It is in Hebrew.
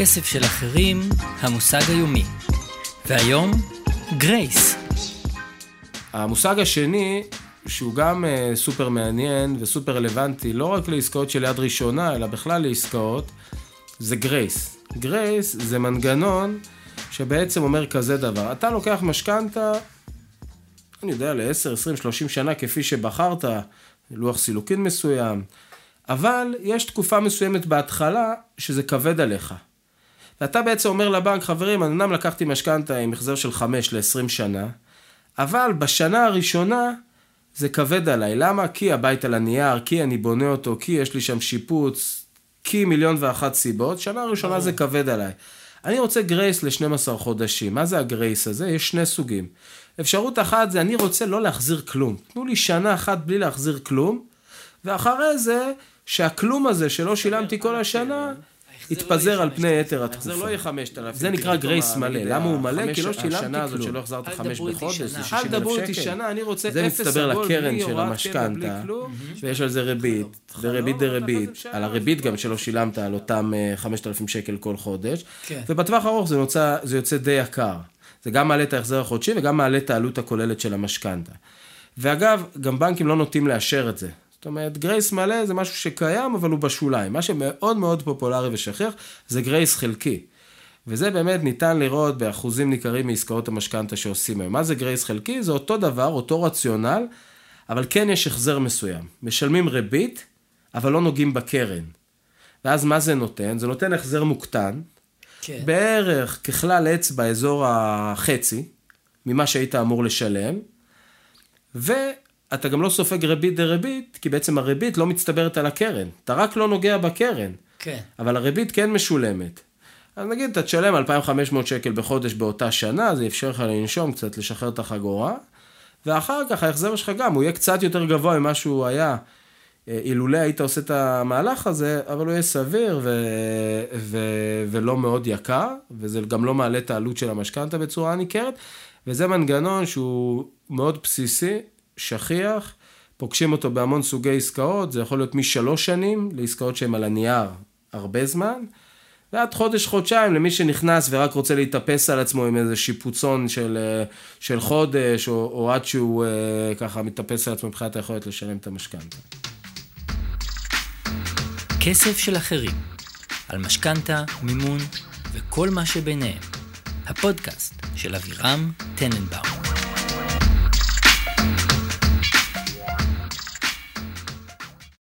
כסף של אחרים, המושג היומי. והיום, גרייס. המושג השני, שהוא גם אה, סופר מעניין וסופר רלוונטי, לא רק לעסקאות של יד ראשונה, אלא בכלל לעסקאות, זה גרייס. גרייס זה מנגנון שבעצם אומר כזה דבר, אתה לוקח משכנתה, אני יודע, ל-10, 20, 30 שנה כפי שבחרת, לוח סילוקין מסוים, אבל יש תקופה מסוימת בהתחלה שזה כבד עליך. ואתה בעצם אומר לבנק, חברים, אני אמנם לקחתי משכנתה עם החזר של 5 ל-20 שנה, אבל בשנה הראשונה זה כבד עליי. למה? כי הבית על הנייר, כי אני בונה אותו, כי יש לי שם שיפוץ, כי מיליון ואחת סיבות. שנה ראשונה זה כבד עליי. אני רוצה גרייס ל-12 חודשים. מה זה הגרייס הזה? יש שני סוגים. אפשרות אחת זה אני רוצה לא להחזיר כלום. תנו לי שנה אחת בלי להחזיר כלום, ואחרי זה, שהכלום הזה שלא שילמתי כל השנה, יתפזר על פני יתר התקופה. ההחזר לא יהיה 5,000. זה נקרא גרייס מלא. למה הוא מלא? כי לא שילמתי השנה הזאת כלום. שלא החזרת אל 5 תדברו איתי בחודש. זה אל 60 אל דברו איתי שקל. שנה, אני רוצה זה אפס מצטבר עגול, לקרן בלי של הוראת קבע, בלי המשכנתה, כלום. ויש על זה ריבית, וריבית דריבית, על הריבית גם שלא שילמת על אותם אה, 5,000 שקל כל חודש, כן. ובטווח הארוך זה יוצא די יקר. זה גם מעלה את ההחזר החודשי וגם מעלה את העלות הכוללת של המשכנתה. ואגב, גם בנקים לא נוטים לאשר את זה. זאת אומרת, גרייס מלא זה משהו שקיים, אבל הוא בשוליים. מה שמאוד מאוד פופולרי ושכיח, זה גרייס חלקי. וזה באמת ניתן לראות באחוזים ניכרים מעסקאות המשכנתה שעושים היום. מה זה גרייס חלקי? זה אותו דבר, אותו רציונל, אבל כן יש החזר מסוים. משלמים ריבית, אבל לא נוגעים בקרן. ואז מה זה נותן? זה נותן החזר מוקטן, כן. בערך ככלל אצבע אזור החצי ממה שהיית אמור לשלם, ואתה גם לא סופג ריבית דריבית, כי בעצם הריבית לא מצטברת על הקרן. אתה רק לא נוגע בקרן, כן. אבל הריבית כן משולמת. אז נגיד, אתה תשלם 2,500 שקל בחודש באותה שנה, זה יאפשר לך לנשום קצת, לשחרר את החגורה, ואחר כך ההחזר שלך גם, הוא יהיה קצת יותר גבוה ממה שהוא היה אה, אילולא היית עושה את המהלך הזה, אבל הוא יהיה סביר ו... ו... ולא מאוד יקר, וזה גם לא מעלה את העלות של המשכנתה בצורה ניכרת, וזה מנגנון שהוא מאוד בסיסי, שכיח, פוגשים אותו בהמון סוגי עסקאות, זה יכול להיות משלוש שנים לעסקאות שהן על הנייר הרבה זמן, ועד חודש-חודשיים למי שנכנס ורק רוצה להתאפס על עצמו עם איזה שיפוצון של, אה, של חודש, או, או עד שהוא אה, ככה מתאפס על עצמו מבחינת היכולת לשלם את המשכנתה. כסף של אחרים. על משכנתה, מימון וכל מה שביניהם. הפודקאסט של אבירם טננבאום.